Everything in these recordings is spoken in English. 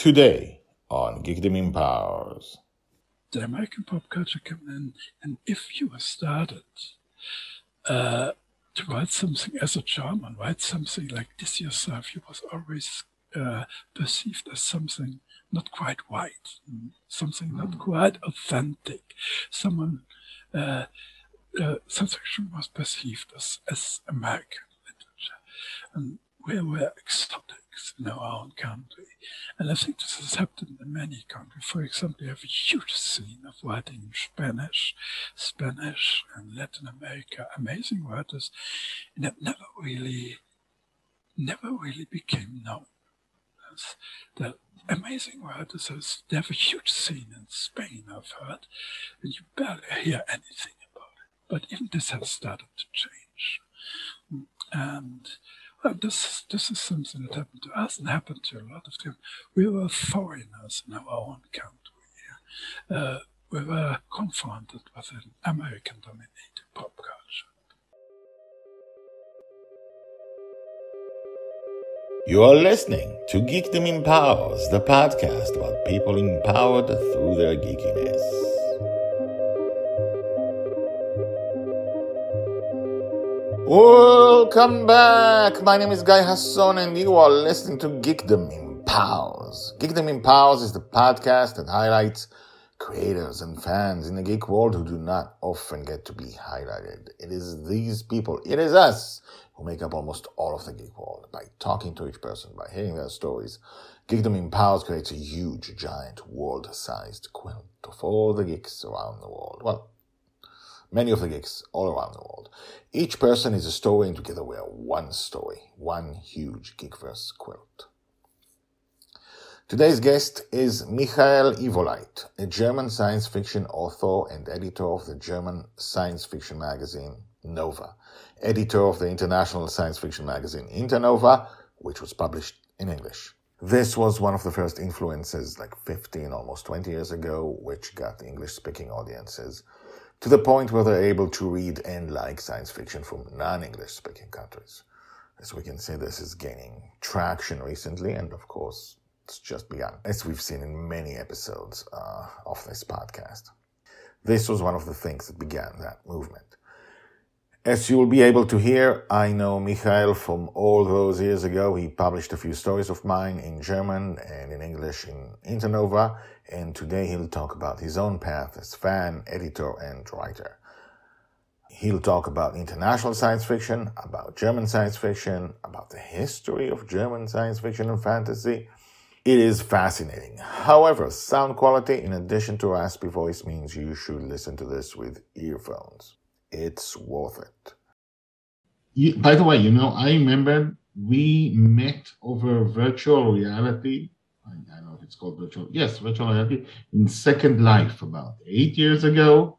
Today on Geekdom Empowers. The American pop culture coming in, and if you started uh, to write something as a German, write something like this yourself, you was always uh, perceived as something not quite white, something not quite authentic. Someone, uh, uh, science fiction was perceived as, as American literature. And we were in our own country. And I think this has happened in many countries. For example, you have a huge scene of writing in Spanish, Spanish and Latin America, amazing writers, and that never really, never really became known. As the amazing writers, they have a huge scene in Spain, I've heard, and you barely hear anything about it. But even this has started to change. Mm, and this this is something that happened to us and happened to a lot of them. We were foreigners in our own country. Uh, we were confronted with an American-dominated pop culture. You are listening to Geekdom Empowers, the podcast about people empowered through their geekiness. Welcome back. My name is Guy Hasson, and you are listening to Geekdom Empowers. Geekdom Empowers is the podcast that highlights creators and fans in the geek world who do not often get to be highlighted. It is these people, it is us, who make up almost all of the geek world. By talking to each person, by hearing their stories, Geekdom Empowers creates a huge, giant, world-sized quilt of all the geeks around the world. Well, many of the geeks all around the world. Each person is a story, and together we are one story, one huge Geekverse quilt. Today's guest is Michael Iwoleit, a German science fiction author and editor of the German science fiction magazine Nova, editor of the international science fiction magazine Internova, which was published in English. This was one of the first influences, like 15, almost 20 years ago, which got English speaking audiences to the point where they're able to read and like science fiction from non-English speaking countries. As we can see, this is gaining traction recently, and of course, it's just begun, as we've seen in many episodes uh, of this podcast. This was one of the things that began that movement. As you will be able to hear, I know Michael from all those years ago. He published a few stories of mine in German and in English in Internova, and today he'll talk about his own path as fan, editor, and writer. He'll talk about international science fiction, about German science fiction, about the history of German science fiction and fantasy. It is fascinating. However, sound quality in addition to raspy voice means you should listen to this with earphones. It's worth it. You, by the way, you know, I remember we met over virtual reality. I, I don't know if it's called virtual. Yes, virtual reality in Second Life about eight years ago.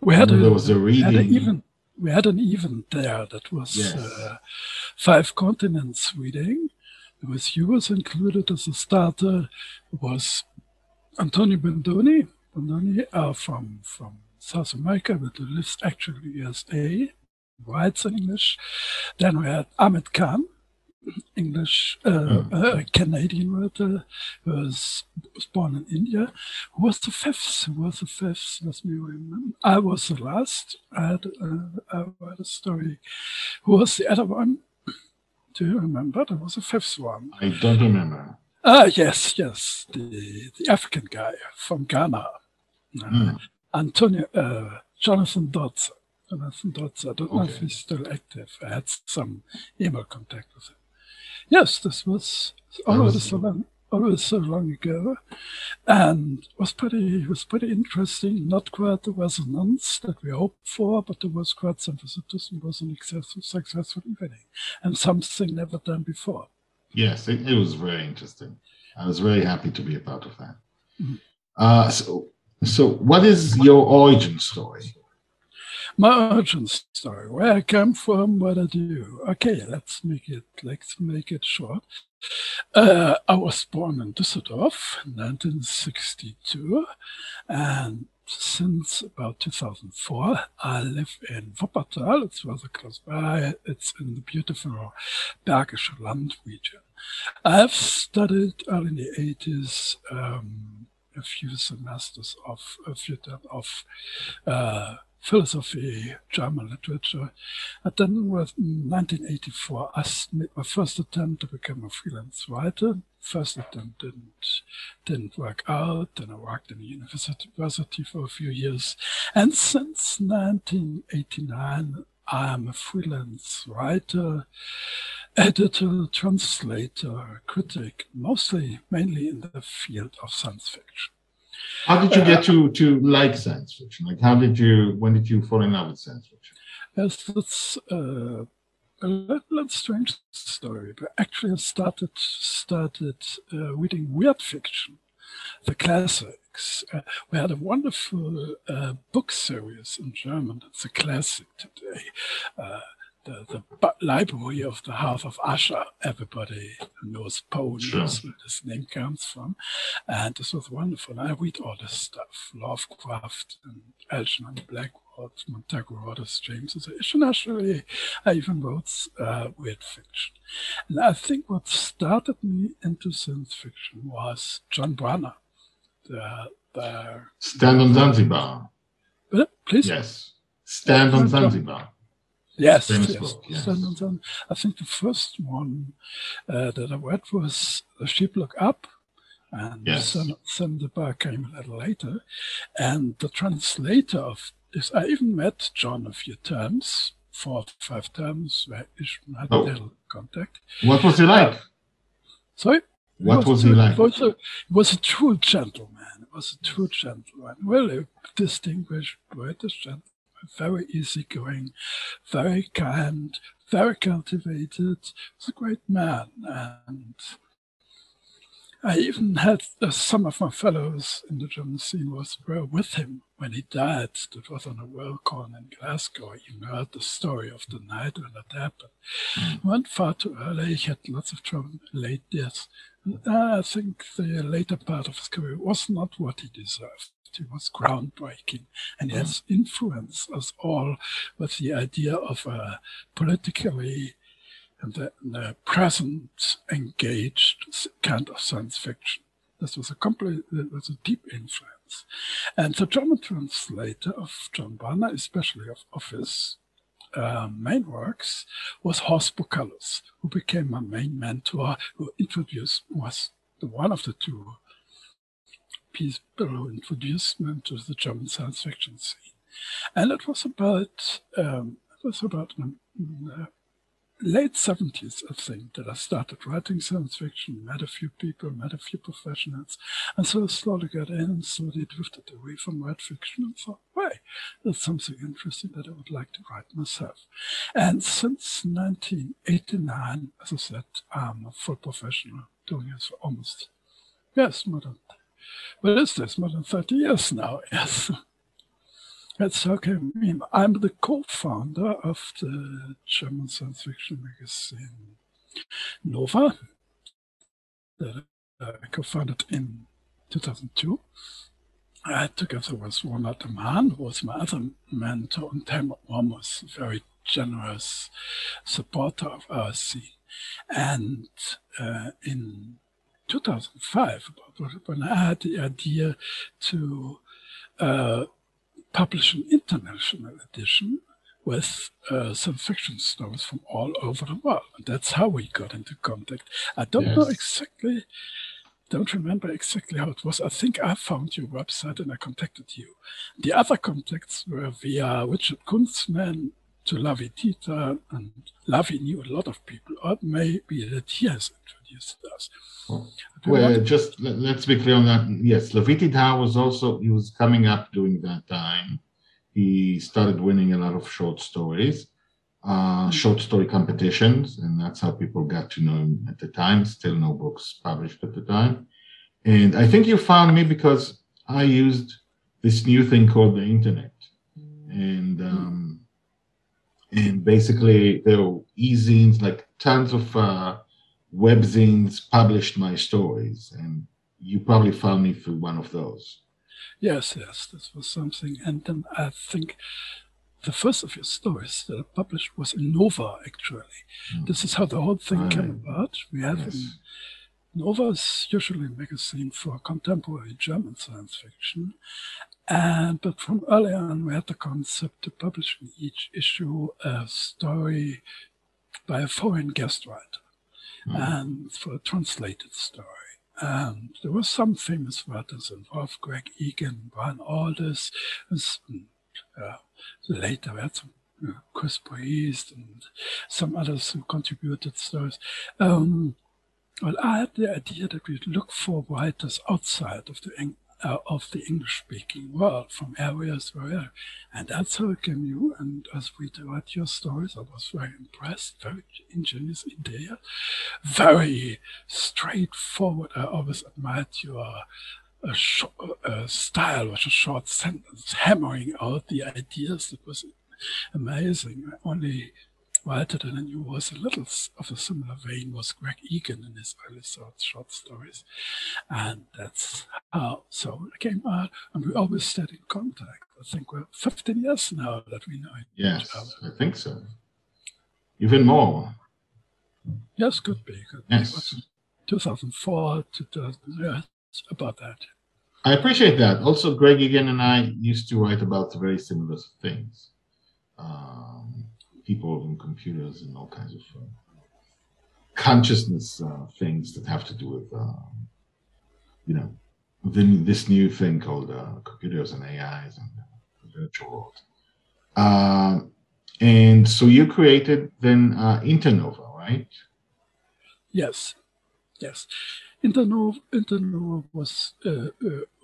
We had, a, there was a we had reading. an event. We had an event there that was Yes. uh, five continents reading. Was you was included as a starter. It was Antonio Bondoni, Bondoni uh, from from South America, but lives actually in USA, writes in English. Then we had Ahmed Khan, English uh, uh, Canadian writer, who was, was born in India. Who was the fifth? Who was the fifth? Let me remember. I was the last. I had uh, I read a story. Who was the other one? Do you remember? There was a fifth one. I don't remember. Ah, yes, yes, the the African guy from Ghana, Mm. Antonio uh, Jonathan Dotse. Jonathan Dotse. I don't know if he's still active. I had some email contact with him. Yes, this was already was- so long, already so long ago, and was pretty was pretty interesting. Not quite the resonance that we hoped for, but there was quite some visitors and was an successful, successful evening, and something never done before. Yes, it, it was very interesting. I was very happy to be a part of that. Mhm. Uh, so, so what is your origin story? My origin story, where I come from, what I do. Okay, let's make it let's make it short. Uh, I was born in Düsseldorf, 1962, and since about 2004, I live in Wuppertal. It's rather close by. It's in the beautiful Bergische Land region. I've studied early in the 80s um, a few semesters of a few of uh, philosophy, German literature. And then with 1984, I made my first attempt to become a freelance writer. First attempt didn't didn't work out. Then I worked in a university for a few years. And since 1989, I am a freelance writer, editor, translator, critic, mostly mainly in the field of science fiction. How did you get to to like science fiction? Like, how did you? When did you fall in love with science fiction? Yes, that's uh, a little strange story. But actually, I started started uh, reading weird fiction, the classics. Uh, we had a wonderful uh, book series in German. It's a classic today. The, the library of the House of Usher. Everybody knows Poe knows where this name comes from. And this was wonderful. I read all this stuff, Lovecraft and Algernon Blackwood, Montague Rhodes, James. So actually, I even wrote uh, weird fiction. And I think what started me into science fiction was John Brunner. The, the Stand on Zanzibar. Please? Yes. Stand on Zanzibar. Yes, yes. Book, yes. I think the first one uh, that I read was The Sheep Look Up, and yes. Zanzibar came a little later. And the translator of this, I even met John a few times, four or five times, where I had oh. a little contact. What was he like? Uh, sorry? What was, was he like? Was a, was a true gentleman. It was a true gentleman. Really distinguished British gentleman very easygoing, very kind, very cultivated. Was a great man, and I even had uh, some of my fellows in the German scene was were with him when he died. That was on a Worldcon in Glasgow. You heard the story of the night when that happened. Mm. Went far too early. He had lots of trouble, late deaths. I think the later part of his career was not what he deserved. It was groundbreaking and has influenced us all with the idea of a politically and the, the present engaged kind of science fiction. This was a complete, was a deep influence. And the German translator of John Brunner, especially of, of his uh, main works, was Horst Pukallus, who became my main mentor, who introduced, was one of the two introduced me to the German science fiction scene. And it was about, um, it was about uh, late 70s, I think, that I started writing science fiction, met a few people, met a few professionals, and so I slowly got in and slowly drifted away from writing fiction and thought, wait, that's something interesting that I would like to write myself. And since 1989, as I said, I'm a full professional, doing this for almost, yes, more than, what is this, more than 30 years now, yes. That's okay. I mean, I'm the co-founder of the German science fiction magazine Nova that I co-founded in 2002. I together with one other man who was my other mentor, and Romm was a very generous supporter of our scene. And uh, in 2005, when I had the idea to uh, publish an international edition with uh, some fiction stories from all over the world. And that's how we got into contact. I don't yes. know exactly, don't remember exactly how it was. I think I found your website and I contacted you. The other contacts were via Richard Kunzmann to Lavie Tidhar, and Lavie knew a lot of people, or maybe that he has us. Well, just let, us be clear on that. Yes, Tidhar was also, he was coming up during that time. He started winning a lot of short stories, uh, hmm. short story competitions, and that's how people got to know him at the time. Still no books published at the time. And I think you found me because I used this new thing called the internet. And um, and basically there were e-zines, like tons of uh, webzines published my stories, and you probably found me through one of those. Yes, yes, this was something. And then I think the first of your stories that I published was in Nova, actually. Mm. This is how the whole thing right. came about. We have yes. Nova is usually a magazine for contemporary German science fiction. And but from early on, we had the concept to publish in each issue a story by a foreign guest writer. And for a translated story. And there were some famous writers involved: Greg Egan, Brian Aldiss, and uh, later we had some uh, Chris Priest and some others who contributed stories. Um, well, I had the idea that we'd look for writers outside of the uh, of the English-speaking world from areas where, and that's how it came you. And as we read your stories, I was very impressed. Very ingenious idea, very straightforward. I always admired your a, short, a style, which a short sentence, hammering out the ideas. That was amazing. Only I knew was a little of a similar vein was Greg Egan in his early short stories. And that's how so it came out. And we always stayed in contact. I think we're 15 years now that we know yes, each other. I think so. Even more. Yes, could be. Could yes. Be. 2004 to yeah, about that. I appreciate that. Also, Greg Egan and I used to write about very similar things. Um, people and computers and all kinds of uh, consciousness uh, things that have to do with, uh, you know, the, this new thing called uh, computers and AIs and the virtual world. Um, and so you created then uh, Internova, right? Yes, yes. Internova, Internova was, uh,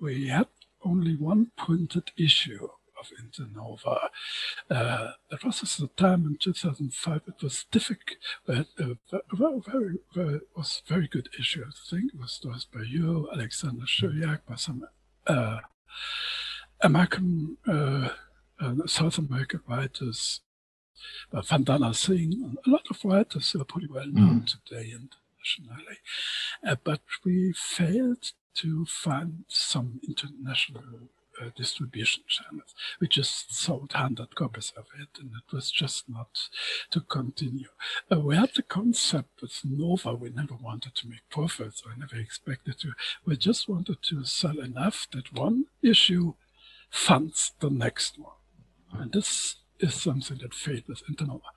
we had only one printed issue of Internova. Uh, it was at the time in 2005, it was difficult, but uh, very, very, very, was very good issue, I think. It was was by you, Alexander Žiljak, by some uh, American, uh, uh, South American writers, by Vandana Singh, a lot of writers who are pretty well known mm. today internationally. Uh, but we failed to find some international uh, distribution channels. We just sold 100 copies of it, and it was just not to continue. Uh, we had the concept with Nova. We never wanted to make profits. I never expected to. We just wanted to sell enough that one issue funds the next one. And this is something that failed with Internova.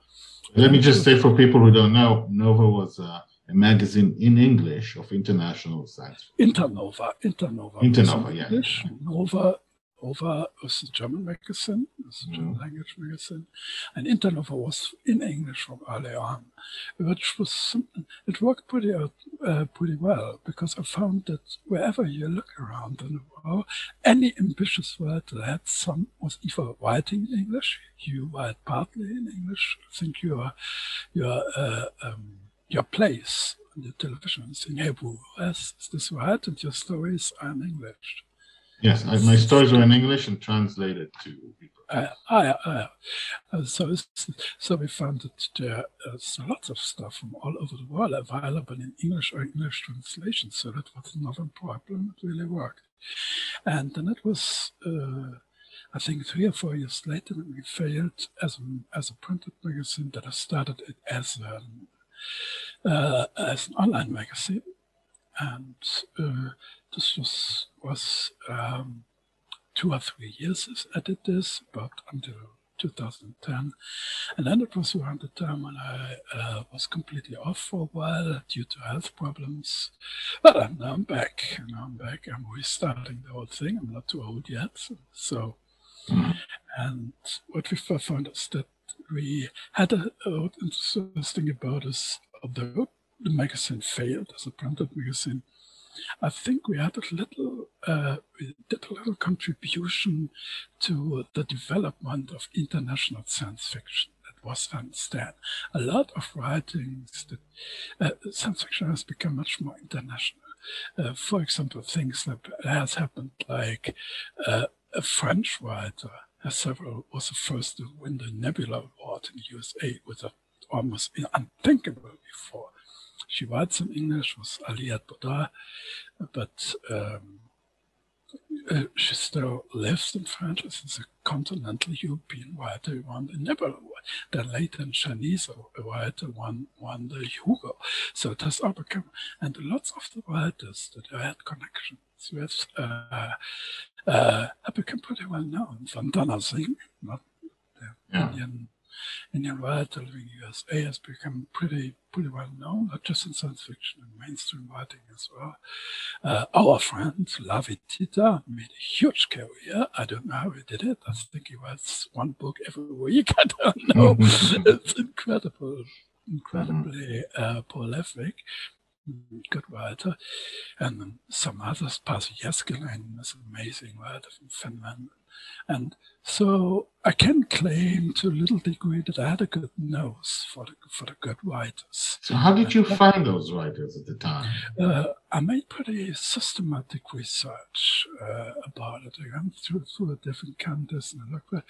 Let me just say for people who don't know, Nova was uh, a magazine in English of international science. Internova, Internova. Internova, yeah. English. Nova over was a German magazine, was a German mm. language magazine, and Internova was in English from early on, which was it worked pretty uh, pretty well because I found that wherever you look around in the world, any ambitious writer had some was either writing in English, you write partly in English. I think your your uh, um, your place on the television saying, "Hey, who is this right?" and your stories are in English. Yes, I, my stories were in English and translated to. Uh, uh, uh, so, so we found that there's lots of stuff from all over the world available in English or English translation. So that was not a problem. It really worked. And then it was, uh, I think, three or four years later when we failed as a, as a printed magazine that I started it as, an, uh, as an online magazine. And uh, this was, was um, two or three years I did this, but until 2010. And then it was around the time when I uh, was completely off for a while due to health problems. But now I'm back. Now I'm back. I'm restarting the whole thing. I'm not too old yet. So, and what we found is that we had a, a interesting about us, although the magazine failed as a printed magazine, I think we had a little, uh, did a little contribution to the development of international science fiction. That was understand a lot of writings that uh, science fiction has become much more international. Uh, for example, things that has happened like uh, a French writer has several was the first to win the Nebula Award in the USA, was almost unthinkable before. She writes in English, was Aliette Bodard, but um, uh, she still lives in France. She's a continental European writer who won the Nobel Then later in Chinese a writer won, won the Hugo. So it has all become, and lots of the writers that I had connections with uh, uh, have become pretty well known. Vandana Singh, not the yeah. Indian Indian writer living USA has become pretty pretty well known, not just in science fiction and mainstream writing as well. Uh, our friend Lavie Tidhar made a huge career. I don't know how he did it. I think he writes one book every week. I don't know. it's incredible, incredibly uh, prolific good writer, and some others. Pasi Jääskeläinen is an amazing writer from Finland. And so I can claim to a little degree that I had a good nose for the, for the good writers. So how did you find those writers at the time? Uh, I made pretty systematic research uh, about it. I went through, through the different countries and I looked at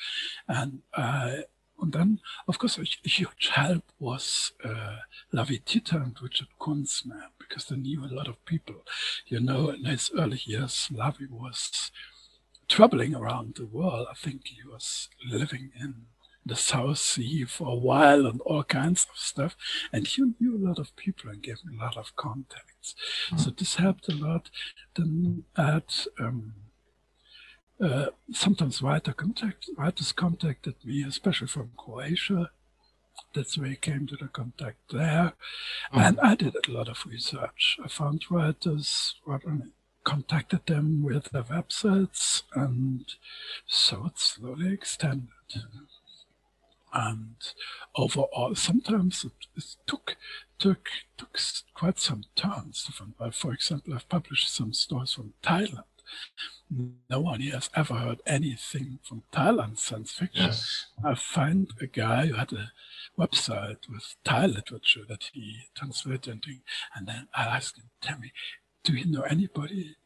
and I and then, of course, a huge help was uh, Lavie Tidhar and Richard Kunzmann, because they knew a lot of people. You know, in his early years, Lavie was traveling around the world. I think he was living in the South Sea for a while and all kinds of stuff. And he knew a lot of people and gave me a lot of contacts. Mm-hmm. So this helped a lot. Then at um, uh, sometimes writer contact, writers contacted me, especially from Croatia. That's where I came to the contact there. Mm-hmm. And I did a lot of research. I found writers, contacted them with their websites, and so it slowly extended. And overall, sometimes it, it took took took quite some turns. For example, I've published some stories from Thailand. No one has ever heard anything from Thailand science fiction. Yes. I find a guy who had a website with Thai literature that he translated, and then I asked him, "Tell me, do you know anybody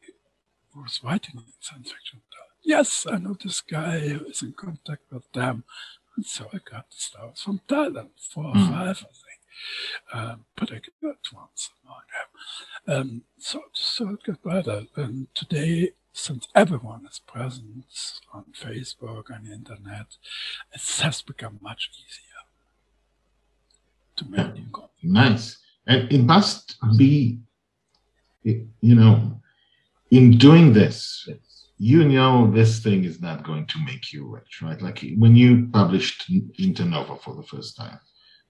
who's writing in science fiction? Yes, I know this guy who is in contact with them. And so I got the stars from Thailand, four or mm. five, I think. Um, pretty good ones among them. Um, so, so it got better. And today, since everyone is present on Facebook and the internet, it has become much easier to make new content. Nice. And it must be, you know, in doing this, you know this thing is not going to make you rich, right? Like when you published Internova for the first time,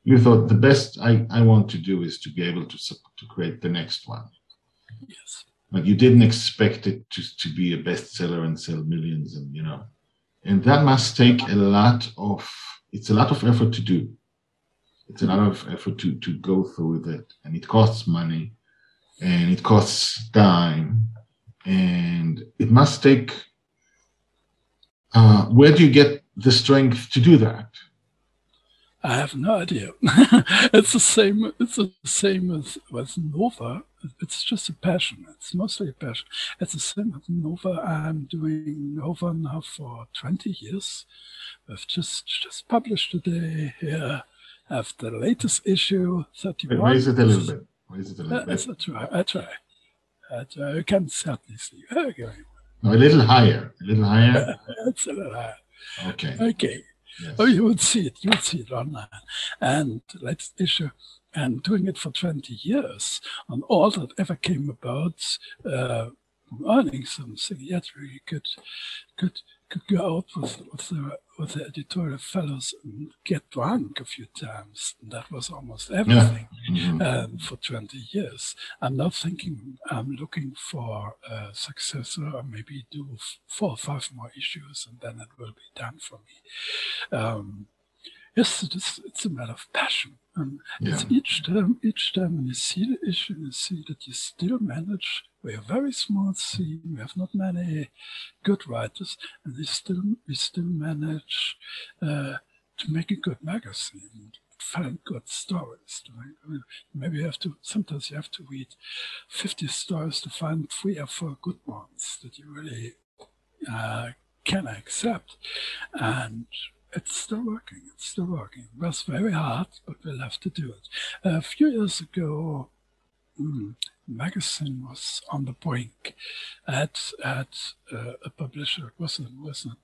you thought the best I, I want to do is to be able to to create the next one. Yes. Like you didn't expect it to, to be a bestseller and sell millions and you know. And that must take a lot of it's a lot of effort to do. It's a lot of effort to to go through with it. And it costs money and it costs time and it must take uh, where do you get the strength to do that? I have no idea. It's the same it's the same as with nova. It's just a passion. It's mostly a passion. It's the same with nova. I'm doing nova now for 20 years. I've just just published today here. I have the latest issue 31 raise it a little bit raise it a little uh, bit i try i try at uh, Kansas City. Okay. No, a little higher. A little higher. it's a little higher. Okay. Okay. Yes. Oh, you would see it. You would see it online. And let's issue. And doing it for 20 years, and all that ever came about, uh, earning something, yet we could, could go out with, with, the, with the editorial fellows and get drunk a few times. And that was almost everything yeah. mm-hmm. um, for 20 years. I'm not thinking I'm looking for a successor or maybe do four or five more issues and then it will be done for me. Um, yes, it is, it's a matter of passion. And yeah. it's each time, each time when you see the issue, you see that you still manage. We're a very small team. We have not many good writers, and we still we still manage uh, to make a good magazine, find good stories. I mean, maybe you have to. Sometimes you have to read fifty stories to find three or four good ones that you really uh, can accept, and it's still working. It's still working. It was very hard, but we'll have to do it. A few years ago, mm, magazine was on the brink. Had had uh, a publisher wasn't wasn't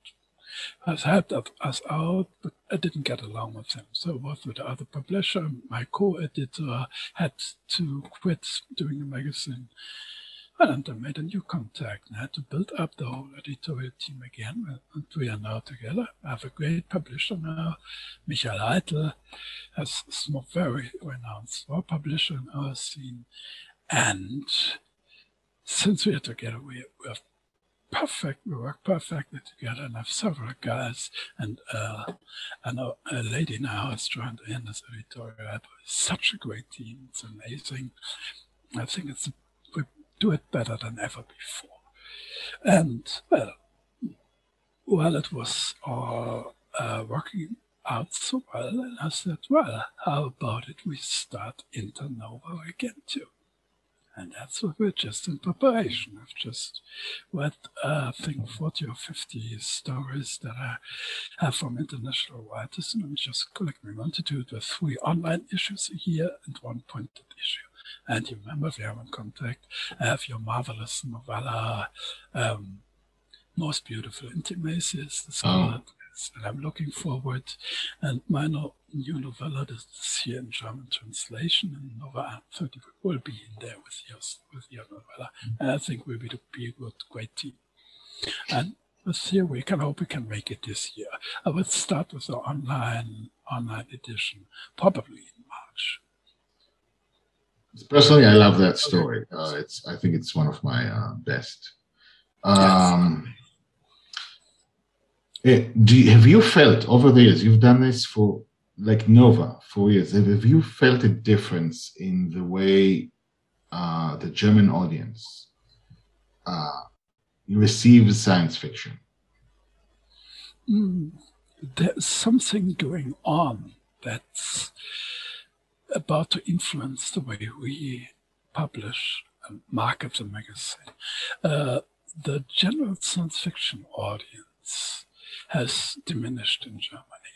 has helped us out, but I didn't get along with him. So was with the other publisher. My co-editor had to quit doing the magazine. And I made a new contact and had to build up the whole editorial team again. And we are now together. I have a great publisher now. Michael Haitel has a very renowned small publisher in our scene. And since we are together, we, we have perfect. We work perfectly together, and I have several guys and uh, and a, a lady now is joined in as editorial. Such a great team. It's amazing. I think it's do it better than ever before. And well, well, it was all uh, working out so well, and I said, well, how about it? We start Internova again too. And that's what we're just in preparation. I've just read, uh, I think, 40 or 50 stories that I have from international writers, and I'm just collecting. We want to do the three online issues a year and one printed issue. And you remember, you have in contact, I have your marvelous novella, um, Most Beautiful Intimacies, the oh and I'm looking forward. And my no, new novella is here in German translation, and Nova 30 will be in there with your with your novella. And I think we'll be, be a good, great team. And this year we can hope we can make it this year. I would start with the online online edition, probably in March. Personally, I love that story. Uh, it's I think it's one of my uh, best. Um, Eh, do you, have you felt over the years you've done this for like Nova for years? Have you felt a difference in the way uh, the German audience uh, receives science fiction? Mm, there's something going on that's about to influence the way we publish and market the magazine. Uh, the general science fiction audience has diminished in Germany,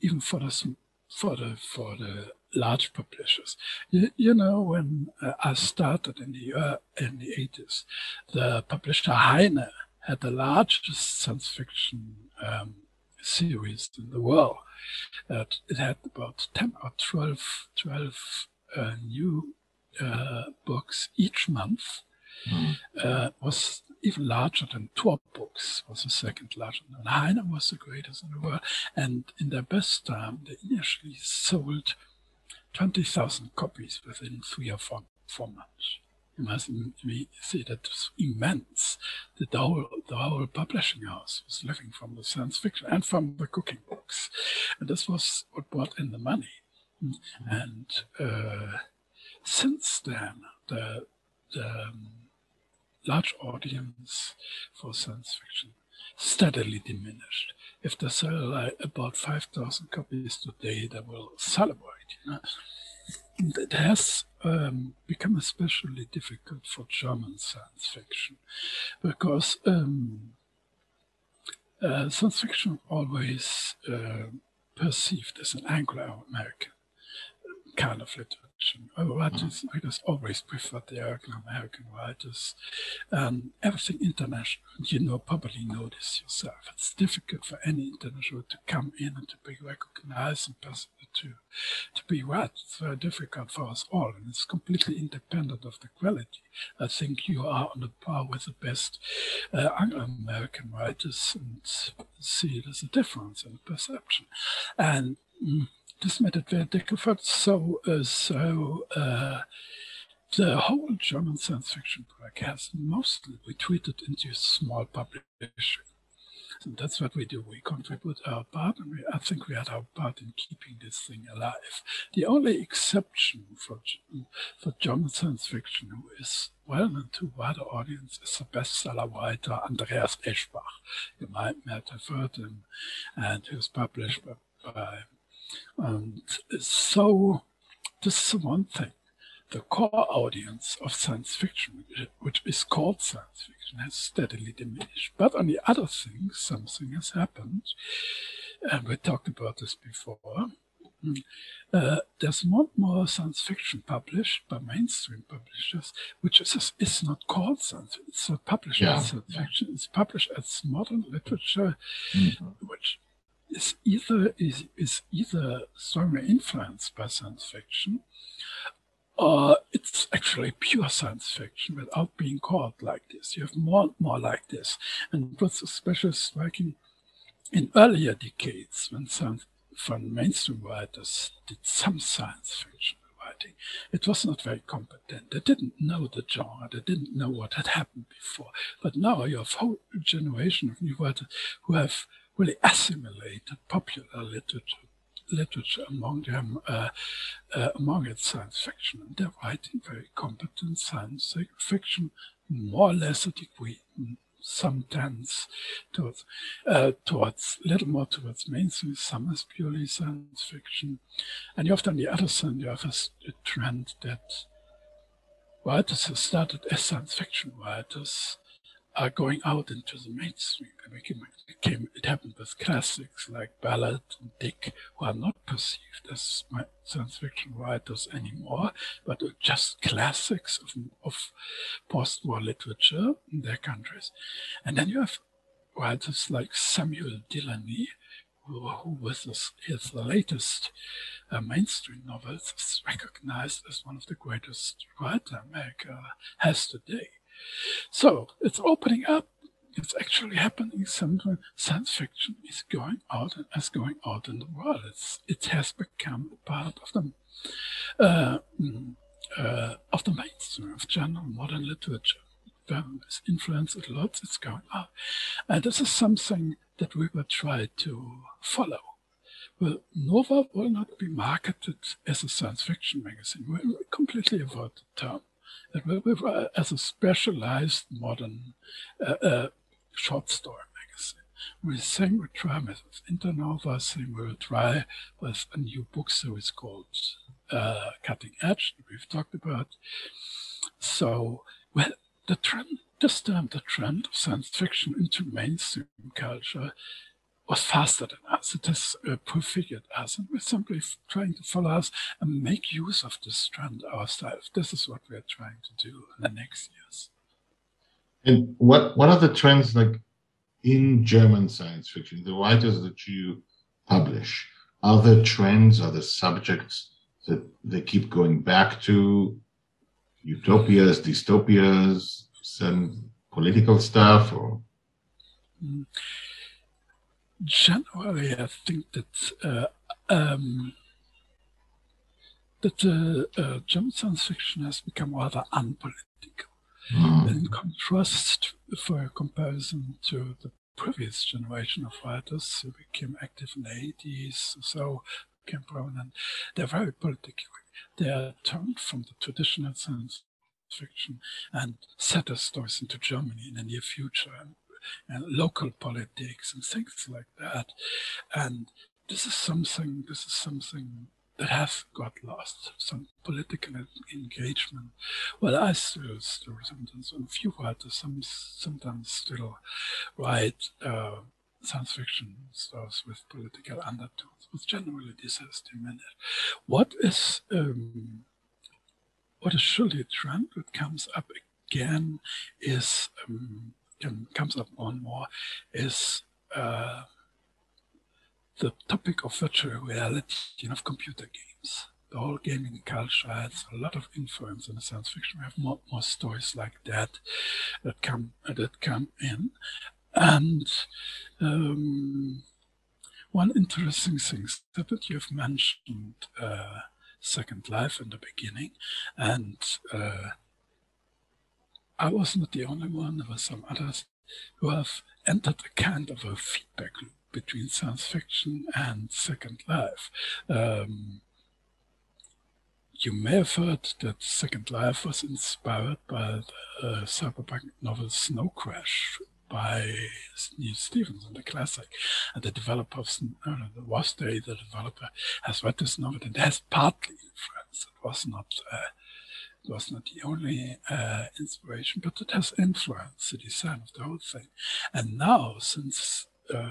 even for the for the for the large publishers. You, you know, when uh, I started in the uh, in the eighties, the publisher Heyne had the largest science fiction um, series in the world. Uh, it had about 10 or 12, 12 uh, new uh, books each month. Mm. was even larger than Tor Books, was the second largest. And Heyne was the greatest in the world. And in their best time, they initially sold 20,000 copies within three or four, four months. Must see that was immense. That the whole publishing house was living from the science fiction and from the cooking books. And this was what brought in the money. And uh, since then, the, the um, large audience for science fiction steadily diminished. If they sell like about 5,000 copies today, they will celebrate. You know? It has um, become especially difficult for German science fiction because um, uh, science fiction always uh, perceived as an Anglo-American kind of literature writers, writers always prefer the Anglo-American writers. Um, everything international, you know, probably know this yourself. It's difficult for any international to come in and to be recognized and to, to be right. It's very difficult for us all, and it's completely independent of the quality. I think you are on a par with the best uh, Anglo-American writers and see there's a difference in perception. And mm, this made it very difficult. So, uh, so uh, the whole German science fiction work has mostly retreated into small publishing. And that's what we do. We contribute our part, and we, I think we had our part in keeping this thing alive. The only exception for for German science fiction, who is well known to wider audience, is the bestseller writer Andreas Eschbach. You might, might have heard him, and he was published by, by so this is one thing. The core audience of science fiction, which is called science fiction, has steadily diminished. But on the other thing, something has happened, and we talked about this before. Mm. Uh, there's more and more science fiction published by mainstream publishers, which is, is not called science. It's not published yeah. as science fiction. It's published as modern literature, mm-hmm. which is either is, is either strongly influenced by science fiction, or it's actually pure science fiction without being called like this. You have more and more like this, and what's especially striking in earlier decades when science from mainstream writers did some science fiction writing. It was not very competent. They didn't know the genre. They didn't know what had happened before. But now you have a whole generation of new writers who have really assimilated popular literature literature among them uh, uh, among its science fiction they're writing very competent science fiction more or less a degree some tends towards uh, towards little more towards mainstream, some is purely science fiction. And you have on the other side, you have a, a trend that writers who started as science fiction writers are going out into the mainstream. It, became, it, came, it happened with classics like Ballard and Dick, who are not perceived as science fiction writers anymore, but are just classics of, of post-war literature in their countries. And then you have writers like Samuel Delany, who, who with his, his latest uh, mainstream novels is recognized as one of the greatest writers America has today. So it's opening up. It's actually happening. Science fiction is going out and is going out in the world. It's, it has become part of the uh, mm, uh, of the mainstream of general modern literature. It's influenced a lot. It's going out, and this is something that we will try to follow. Well, Nova will not be marketed as a science fiction magazine. We completely avoid the term as a specialized modern uh, uh, short story magazine. We think we try with Internova, saying we'll try with a new book series called uh, Cutting Edge that we've talked about. So, well, the trend, this time the trend of science fiction into mainstream culture was faster than us. It has uh, prefigured us, and we're simply trying to follow us and make use of this trend ourselves. This is what we're trying to do in the next years. And what what are the trends like in German science fiction? The writers that you publish, are there trends, are there subjects that they keep going back to? Utopias, dystopias, some political stuff, or. Mm generally, I think that uh, um, that uh, uh, German science fiction has become rather unpolitical. Mm. In contrast, for a comparison to the previous generation of writers who became active in the 80s or so, became prominent, they're very political. They are turned from the traditional science fiction and set their stories into Germany in the near future and and local politics and things like that. And this is something, this is something that has got lost, some political engagement. Well, I still, still sometimes, on a few writers, some, sometimes still write uh, science fiction stories with political undertones, but generally this has diminished. What is um, what is surely a trend that comes up again is um, comes up more and more is uh, the topic of virtual reality and of computer games. The whole gaming culture has a lot of influence in science fiction. We have more, more stories like that that come that come in, and um, one interesting thing that you've mentioned uh, Second Life in the beginning, and uh, I was not the only one. There were some others who have entered a kind of a feedback loop between science fiction and Second Life. Um, you may have heard that Second Life was inspired by the uh, cyberpunk novel Snow Crash by Neal Stephenson, the classic. And the developer of uh, the developer, has read this novel and has partly influenced. It was not uh, was not the only uh, inspiration, but it has influenced the design of the whole thing. And now, since uh,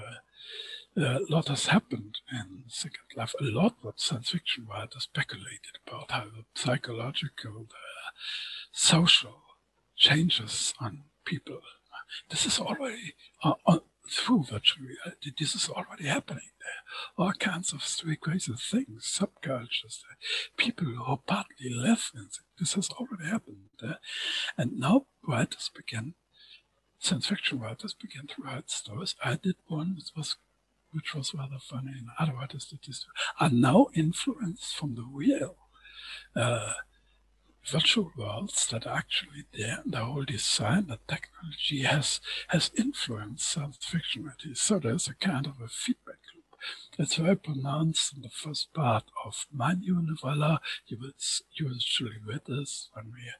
a lot has happened in Second Life. A lot what science fiction writers speculated about how the psychological, the social changes on people. This is already uh, uh, through virtual reality. Uh, this is already happening there. All kinds of crazy things, subcultures, uh, people who are partly live. This has already happened there. And now writers begin, science fiction writers begin to write stories. I did one which was which was rather funny, and other writers did this, are now influenced from the real uh, virtual worlds that actually. And the whole design, the technology has has influenced science fiction. So there's a kind of a feedback loop. It's very pronounced in the first part of my new novella. You will usually read this when we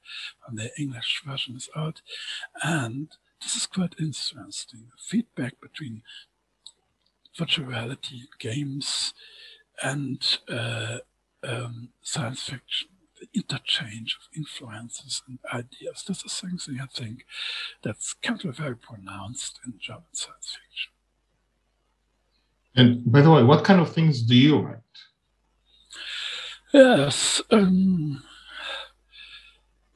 when the English version is out. And this is quite interesting. The feedback between virtual reality games and uh, um, science fiction the interchange of influences and ideas. This is something I think that's kind of very pronounced in German science fiction. And by the way, what kind of things do you write? Yes, um,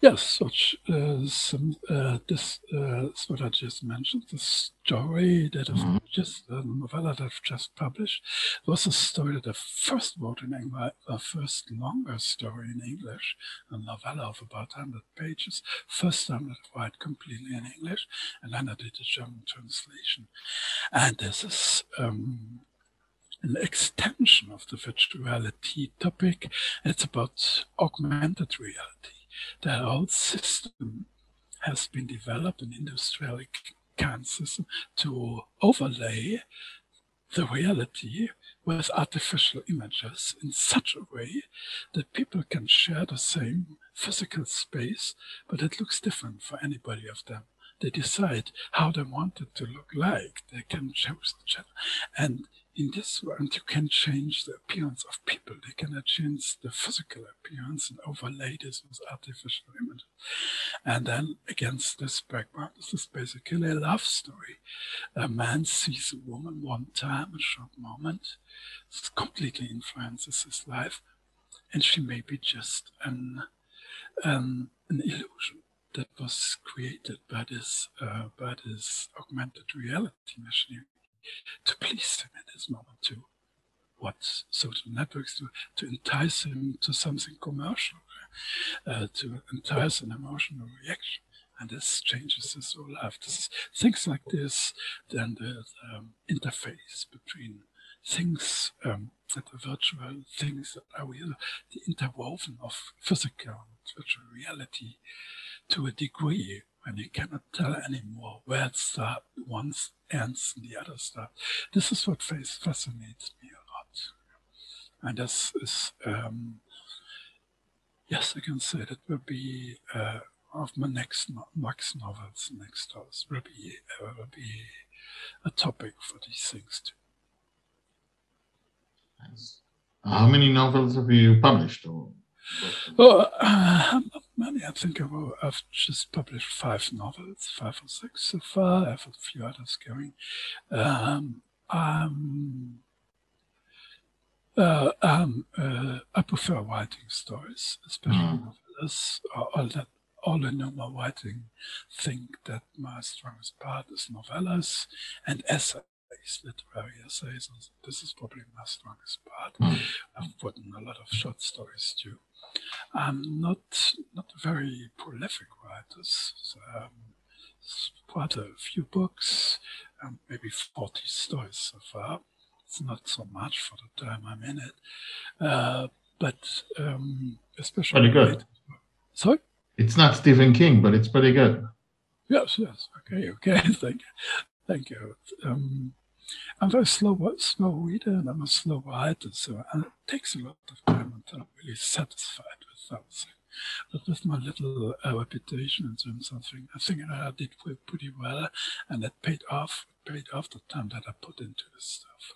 Yes, such uh, some uh, this uh, what I just mentioned, the story that I've mm-hmm. just the novella that I've just published was a story that I first wrote in English, a first longer story in English, a novella of about 100 pages. First time that I write completely in English, and then I did a German translation. And this is um, an extension of the virtuality topic. It's about augmented reality the whole system has been developed, an industrial system, to overlay the reality with artificial images in such a way that people can share the same physical space, but it looks different for anybody of them. They decide how they want it to look like. They can choose the channel. And in this world, you can change the appearance of people. They cannot change the physical appearance and overlay this with artificial images. And then against this background, this is basically a love story. A man sees a woman one time, a short moment. This completely influences his life. And she may be just an, um, an illusion that was created by this, uh, by this augmented reality machine to please him at this moment, to what social networks do, to entice him to something commercial, uh, to entice an emotional reaction. And this changes his whole life. This is, things like this, then the, the um, interface between things um, that are virtual, things that are real, the interwoven of physical and virtual reality to a degree when you cannot tell anymore where it starts, one ends and the other starts. This is what fascinates me a lot. And this is, um, yes, I can say that will be uh, of my next Max novels, next novels will be, uh, will be a topic for these things too. Nice. How many novels have you published? Or? Well, uh. I think I've, I've, just published five novels, five or six so far. I have a few others going. Um, um, uh, um, uh, I prefer writing stories, especially mm. novellas. All that, all I know my writing think that my strongest part is novellas and essays literary essays. This is probably my strongest part. Mm. I've written a lot of short stories too. I'm not not very prolific writer. So, um, quite a few books, um, maybe 40 stories so far. It's not so much for the time I'm in it, uh, but um, especially pretty good. Sorry, it's not Stephen King, but it's pretty good. Yes, yes. Okay, okay. Thank you. Thank you. Um, I'm very slow, slow reader and I'm a slow writer, so it takes a lot of time until I'm really satisfied with something. But with my little uh, reputation and doing something, I think I did pretty well, and it paid off. Paid off the time that I put into this stuff.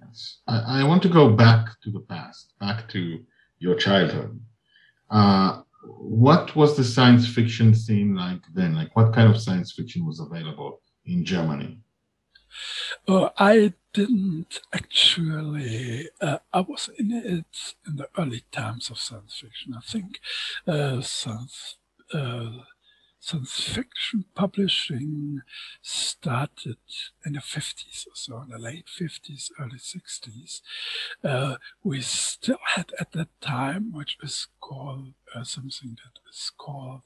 Yes. I, I want to go back to the past, back to your childhood. Uh, what was the science fiction scene like then? Like, what kind of science fiction was available in Germany? Oh, I didn't actually. Uh, I was in it in the early times of science fiction. I think uh, science uh, science fiction publishing started in the 50s or so, in the late 50s, early 60s. Uh, we still had at that time, which is called uh, something that is called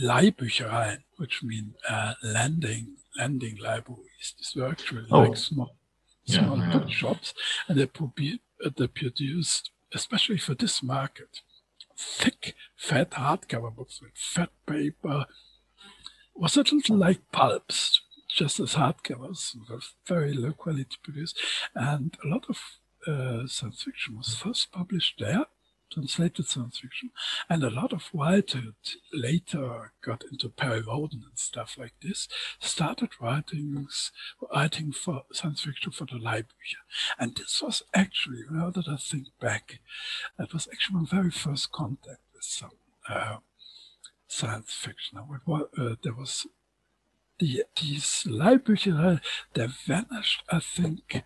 Leihbüchereien, which mean uh, landing, landing libraries. These were actually oh. like small, small yeah, bookshops, and they, uh, they produced, especially for this market, thick, fat hardcover books with fat paper. Was a little like pulps, just as hardcovers, very low quality produced, and a lot of uh, science fiction was first published there translated science fiction. And a lot of writers later got into Perry Rhodan and stuff like this, started writing, writing for science fiction for the Leihbücher. And this was actually, now that I think back, that was actually my very first contact with some uh, science fiction. Uh, there was the, these Leihbücher, they vanished, I think,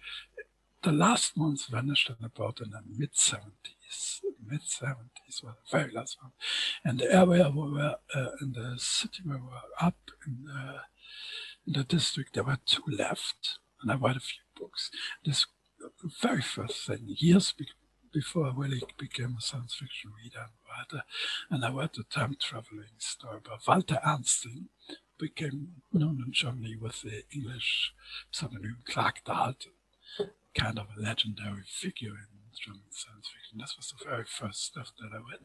the last ones vanished in about in the mid 70s mid 70s, well, very last one. And the area where we were, uh, in the city where we were up in the, in the district, there were two left, and I read a few books. This very first thing, years be- before I really became a science fiction reader and writer, and I read the time traveling story by Walter Ernsting, became known in Germany with the English pseudonym Clark Dalton, kind of a legendary figure in German science fiction. This was the very first stuff that I read.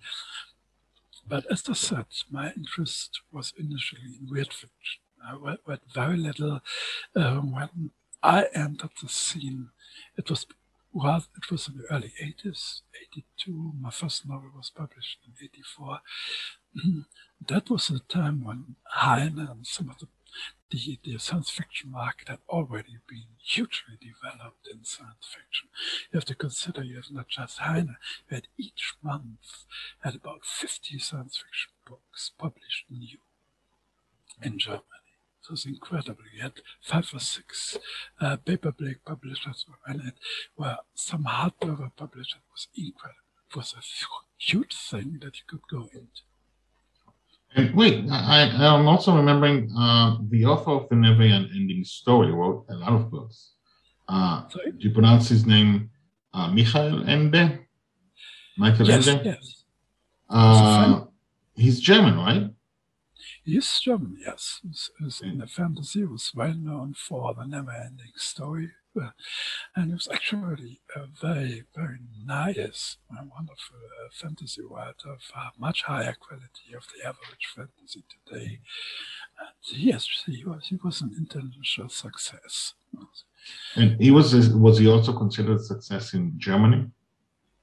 But as I said, my interest was initially in weird fiction. I read, read very little. Uh, when I entered the scene, it was well, it was in the early 80s, 82. My first novel was published in 84. that was the time when Heyne and some of the the, the science fiction market had already been hugely developed in science fiction. You have to consider you have not just Heyne, you had each month had about 50 science fiction books published new in Germany. It was incredible. You had five or six uh, paper plate publishers, and it were some hardcover publishers. It was incredible. It was a huge thing that you could go into. And wait, I, I'm also remembering uh, the author of the Never Ending Story wrote a lot of books. Uh, do you pronounce his name uh, Michael Ende? Michael yes, Ende? Yes. Uh, he's German, right? He's German, yes. He's, he's in the fantasy, was well known for the Never Ending Story and it was actually a very, very nice wonderful uh, fantasy writer of much higher quality of the average fantasy today. And yes, he was, he was an international success. And he was was he also considered a success in Germany?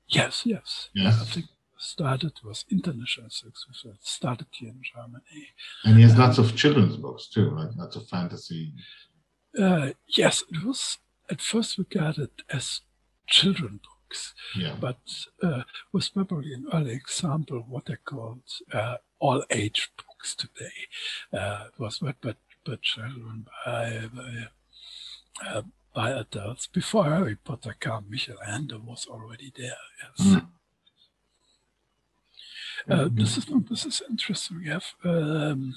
Yes, yes. Yes. I think started was international success. It started here in Germany. And he has um, lots of children's books too, like lots of fantasy. Uh, yes, it was at first regarded as children books, yeah. but uh, was probably an early example of what are called uh, all age books today. Uh, it was read by, by children, by, by, uh, by adults. Before Harry Potter came, Michael Ende was already there. Yes. Mm. Uh, this is this is interesting. We have um,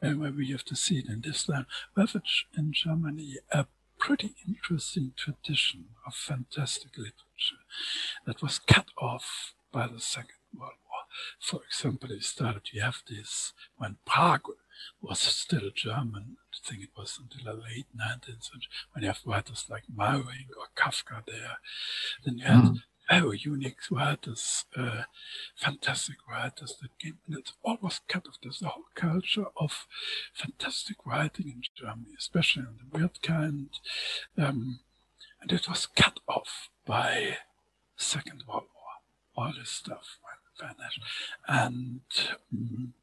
where we have to see it in this land. We have in Germany a pretty interesting tradition of fantastic literature that was cut off by the Second World War. For example, it started, you have this, when Prague was still German, I think it was until the late 19th century, when you have writers like Meyrink or Kafka there, then you had mm very unique writers, uh, fantastic writers that came. And it's almost cut off. There's a whole culture of fantastic writing in Germany, especially in the weird kind. Um, and it was cut off by Second World War. All this stuff went vanished. And um,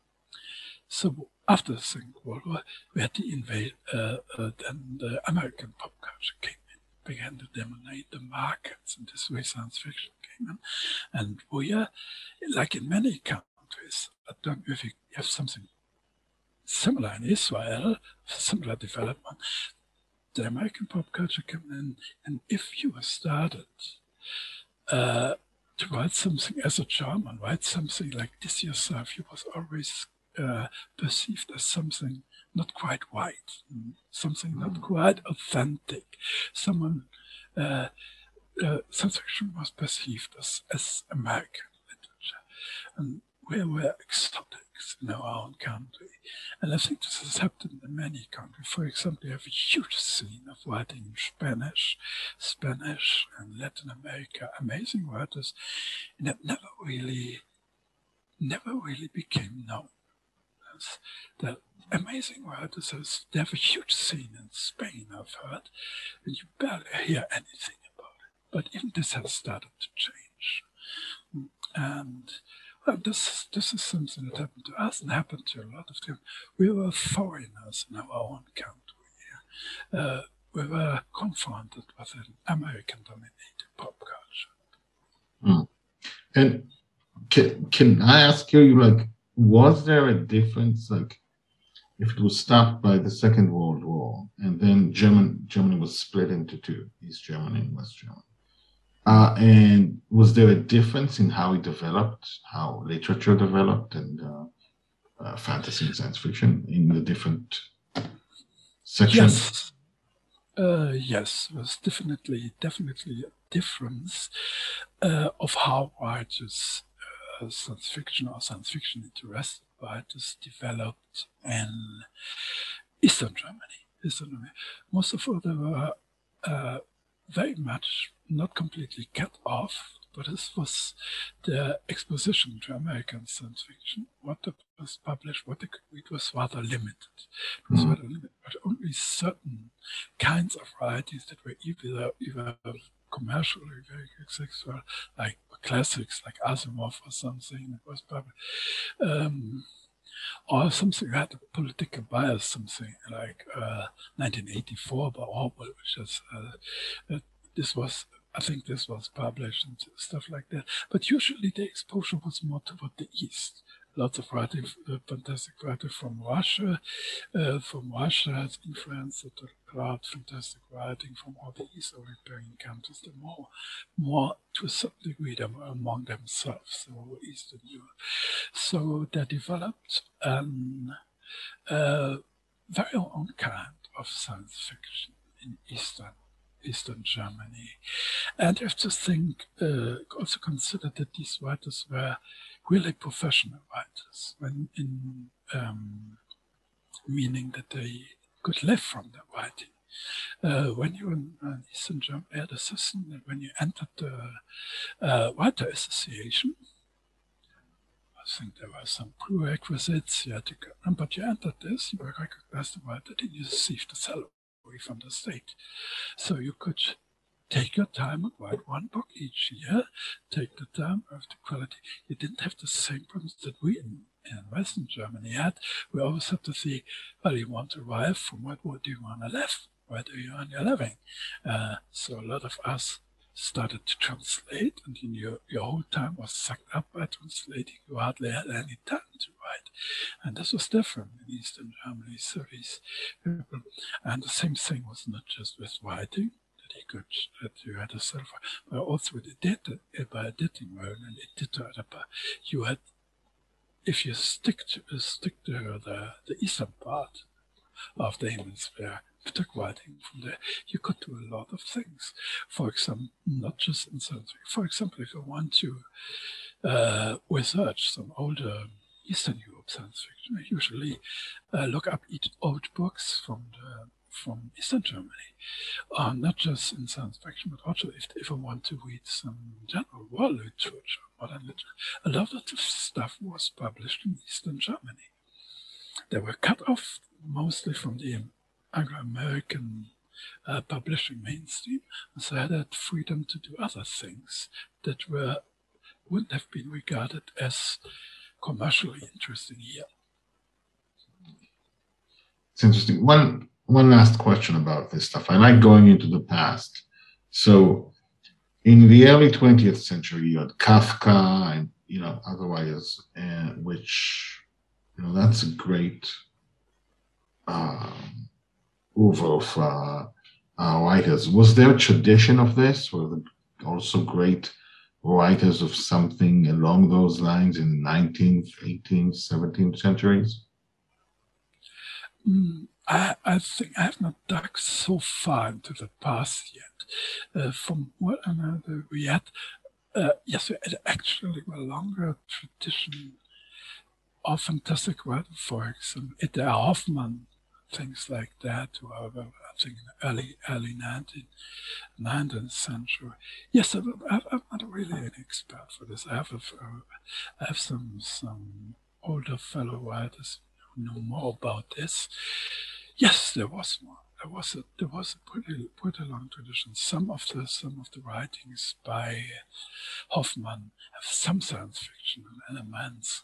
so after the Second World War, we had the invade, uh, uh, then the American pop culture came began to dominate the markets, and this way science fiction came in. And we are, like in many countries, I don't know if you have something similar in Israel, similar development. the American pop culture came in, and if you started uh, to write something as a German, write something like this yourself, you was always uh, perceived as something not quite white, something not quite authentic. Someone, uh, uh, science fiction was perceived as, as American literature. And we were exotics in our own country. And I think this has happened in many countries. For example, you have a huge scene of writing in Spanish, Spanish and Latin America, amazing writers, and never really, never really became known. The amazing writers, they have a huge scene in Spain, I've heard, and you barely hear anything about it. But even this has started to change. And well, this this is something that happened to us and happened to a lot of them. We were foreigners in our own country. Uh, we were confronted with an American-dominated pop culture. Mm. And can, can I ask you, like, was there a difference, like, if it was stopped by the Second World War and then German Germany was split into two, East Germany and West Germany? Uh, and was there a difference in how it developed, how literature developed, and uh, uh, fantasy and science fiction in the different sections? Yes, uh, yes, there's definitely definitely a difference uh, of how writers science fiction or science fiction interested writers developed in Eastern Germany. Eastern Germany. Most of them were very much not completely cut off, but this was the exposition to American science fiction. What was published, what they could read was rather limited. It was mm-hmm. rather limited, but only certain kinds of writings that were either, either commercially very successful, like classics like Asimov or something was published. Um, or something had a political bias, something like uh, 1984 by Orwell, which is uh, uh, this was I think this was published and stuff like that. But usually the exposure was more toward the east. Lots of writing, uh, fantastic writing from Russia. Uh, from Russia has influenced a lot fantastic writing from all the East European countries. The more, more to a certain degree, were among themselves, so Eastern Europe. So they developed an very own kind of science fiction in Eastern Eastern Germany. And you have to think, uh, also consider that these writers were really professional writers, when in um, meaning that they could live from their writing. Uh, when you in Eastern Germany, had a system when you entered the uh, Writer Association, I think there were some prerequisites you had to but you entered this, you were recognized the writer, then you received a salary from the state. So you could take your time and write one book each year, take the time of the quality. You didn't have the same problems that we in, in Western Germany had. We always have to think, well, you want to arrive from what, do you want to live? Where do you earn your living? Uh, so a lot of us started to translate, and your, your whole time was sucked up by translating. You hardly had any time to write. And this was different in Eastern Germany, so these people. And the same thing was not just with writing, that he could, that you had a self, but also with editing, by editing well, and editor, you had, if you stick to, stick to the, the eastern part of the hemisphere, writing from there, you could do a lot of things. For example, not just in science. For example, if you want to uh, research some older Eastern Europe science fiction, I usually uh, look up old books from the from Eastern Germany, uh, not just in science fiction, but also if, if I want to read some general world literature, modern literature. A lot of the stuff was published in Eastern Germany. They were cut off mostly from the Anglo-American uh, publishing mainstream, and so I had that freedom to do other things that were wouldn't have been regarded as commercially interesting here. It's interesting. One one last question about this stuff. I like going into the past. So in the early 20th century, you had Kafka and you know otherwise, uh, which you know that's a great um, over of uh, uh, writers. Was there a tradition of this? Were there also great writers of something along those lines in the 19th, 18th, 17th centuries? Mm, I, I, think I have not dug so far into the past yet. Uh, from what I know, we had, uh, yes, we had actually a longer tradition of fantastic writing, for example, ETA Hoffmann, things like that, who are, I think, early, early 19th, 19th century. Yes, I'm, I'm not really an expert for this. I have, a, I have some, some older fellow writers know more about this. Yes, there was one. There was a there was a pretty pretty long tradition. Some of the some of the writings by Hoffmann have some science fiction elements,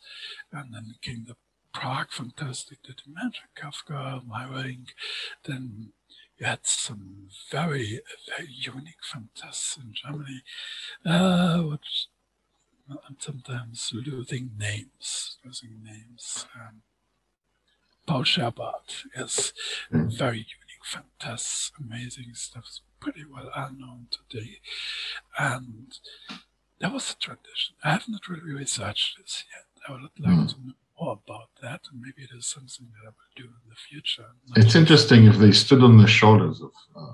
and then came the Prague Fantastic that you mentioned, Kafka, Meyrink. Then you had some very very unique fantasts in Germany, uh, which sometimes losing names, losing names. Um, Paul Scheerbart is mm. very unique, fantastic, amazing stuff. It's pretty well unknown today. And there was a tradition. I have not really researched this yet. I would like mm. to know more about that, and maybe it is something that I will do in the future. It's interesting if they stood on the shoulders of. Uh,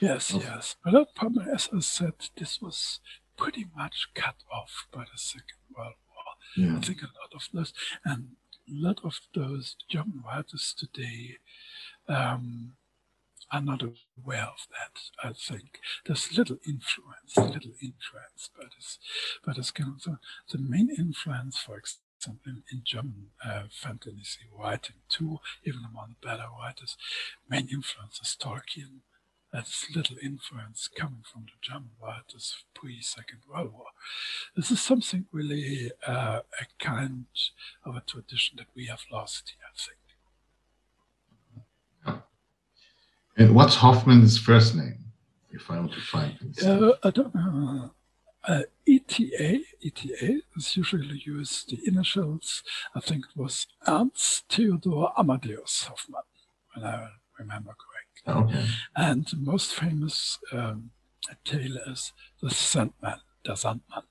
yes, of yes. But problem, as I said, this was pretty much cut off by the Second World War. Yeah. I think a lot of those, and lot of those German writers today um, are not aware of that. I think there's little influence, little influence but it's by this kind of thing. The main influence, for example, in, in German uh, fantasy writing too, even among the better writers, main influence is Tolkien, that's little influence coming from the German writers pre-Second World War. This is something really uh, a kind of a tradition that we have lost here, I think. And what's Hoffmann's first name, if I want to find it? Uh, I don't know. Uh, ETA, ETA is usually used the initials. I think it was Ernst Theodor Amadeus Hoffmann, when I remember correctly. Okay. And the most famous um, tale is The Sandman, Der Sandmann.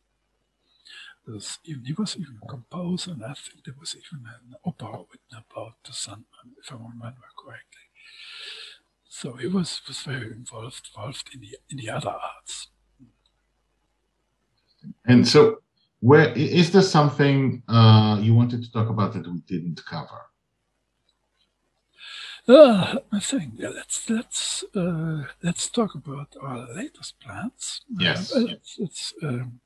Even, he was even a composer, and I think there was even an opera written about the Sandman, if I remember correctly. So he was, was very involved, involved in the in the other arts. And so, where is there something uh, you wanted to talk about that we didn't cover? Uh, I think yeah, let's let's uh, let's talk about our latest plans. Yes. Uh, it's, it's um,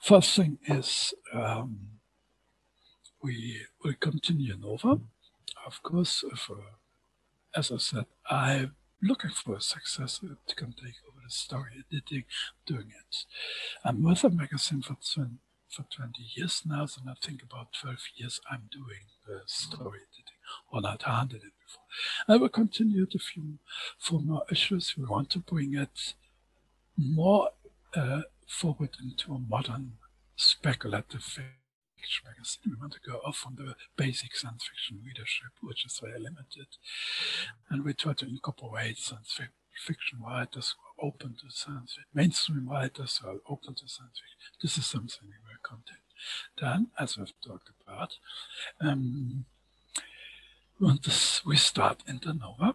first thing is um, we will continue Nova, of course. For, as I said, I'm looking for a successor to can take over the story editing, doing it. I'm with a magazine for 20, for 20 years now, so I think about 12 years I'm doing the story editing, or not handed it I will continue to film for more issues. We want to bring it more uh, forward into a modern speculative fiction magazine. We want to go off on the basic science fiction readership, which is very limited. And we try to incorporate science fiction writers who are open to science fiction, mainstream writers who are open to science fiction. This is something we will content. Then, as we've talked about, um, want to we start in Internova.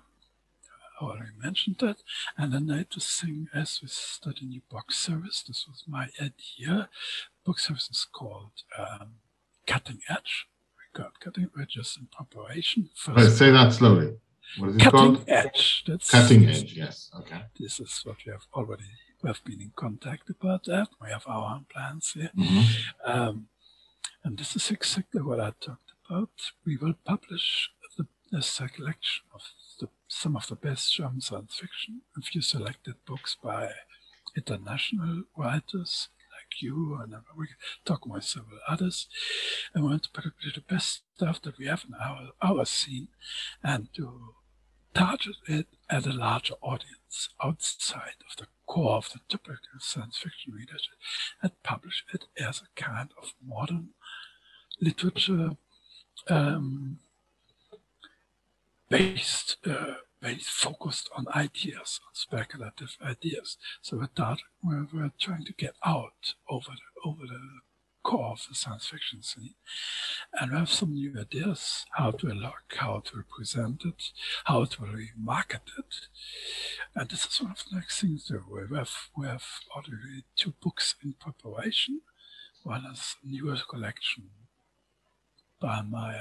I already mentioned that. And then I to sing as we start a new box service. This was my idea. Book service is called um, Cutting Edge. We got Cutting Edge is in preparation. First, Wait, say that slowly. What is it cutting called? Edge. That's, cutting Edge, yes. Okay. This is what we have already we have been in contact about that. We have our own plans here. Mm-hmm. Um, and this is exactly what I talked about. We will publish a selection of the, some of the best German science fiction, a few selected books by international writers like you, and we talk about several others. And we want to put the best stuff that we have in our, our scene and to target it at a larger audience outside of the core of the typical science fiction readers and publish it as a kind of modern literature um, based uh, very focused on ideas, on speculative ideas. So we're, start, we're, we're trying to get out over the, over the core of the science fiction scene. And we have some new ideas how to look, how to represent it, how to really market it. And this is one of the next things that we have. We have already two books in preparation. One is a newer collection by my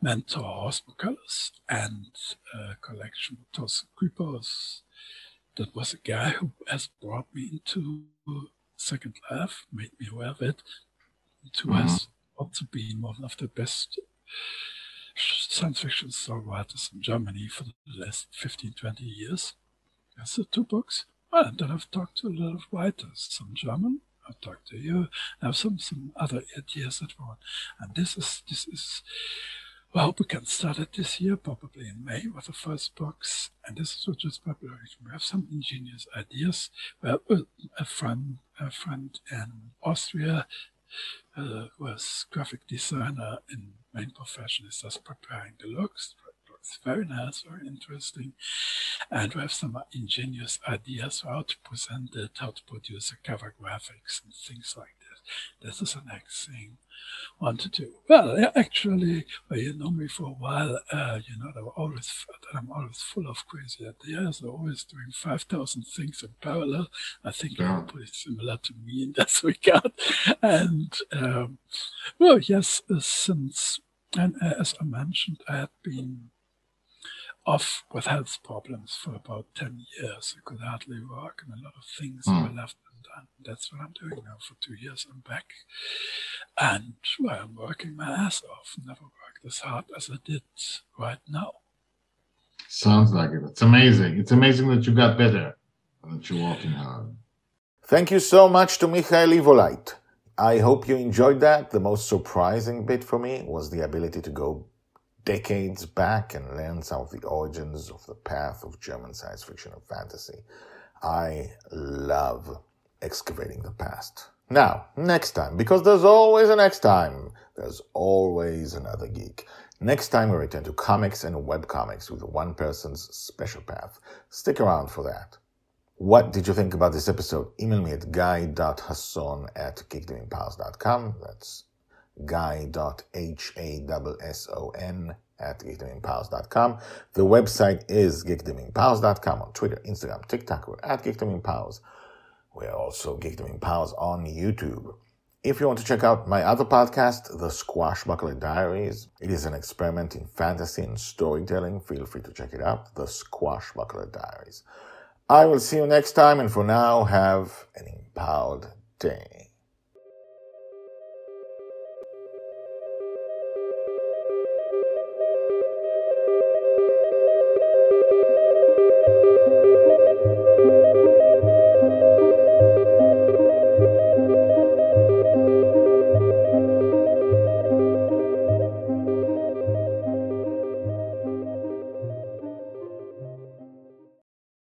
mentor Horst Pukallus and a collection of Thorsten Küpers. That was a guy who has brought me into Second Life, made me aware of it, who mm-hmm. has also been one of the best science fiction story writers in Germany for the last 15, 20 years. That's the two books. Well, and then I've talked to a lot of writers, some German, I've talked to you, Now some, some other ideas that one. And this is, this is, well, we can start it this year, probably in May with the first books. And this is what just preparation. We have some ingenious ideas. Well, a friend, a friend in Austria uh, was graphic designer in main profession is just preparing the looks. It's very nice, very interesting. And we have some ingenious ideas how to present it, how to produce a cover graphics and things like that. This is the next thing I want to do. Well, actually, well, you know me for a while, uh, you know, that, always, that I'm always full of crazy ideas. I'm always doing 5,000 things in parallel. I think yeah. you're pretty similar to me in that regard. And, um, well, yes, uh, since, and uh, as I mentioned, I had been off with health problems for about 10 years. I could hardly work, and a lot of things mm. were left undone. That's what I'm doing now for two years. I'm back. And well, I'm working my ass off. Never worked as hard as I did right now. Sounds like it. It's amazing. It's amazing that you got better that you're working hard. Thank you so much to Michael Iwoleit. I hope you enjoyed that. The most surprising bit for me was the ability to go decades back and learn some of the origins of the path of German science fiction and fantasy. I love excavating the past. Now, next time, because there's always a next time, there's always another geek. Next time we return to comics and webcomics with one person's special path. Stick around for that. What did you think about this episode? Email me at guy.hasson at geekdomempowers.com. That's guy.hasson at geekdomempowers.com. The website is geekdomempowers.com on Twitter, Instagram, TikTok. We're at geekdomempowers. We're also geekdomempowers on YouTube. If you want to check out my other podcast, The Squashbuckler Diaries, it is an experiment in fantasy and storytelling. Feel free to check it out, The Squashbuckler Diaries. I will see you next time, and for now, have an empowered day.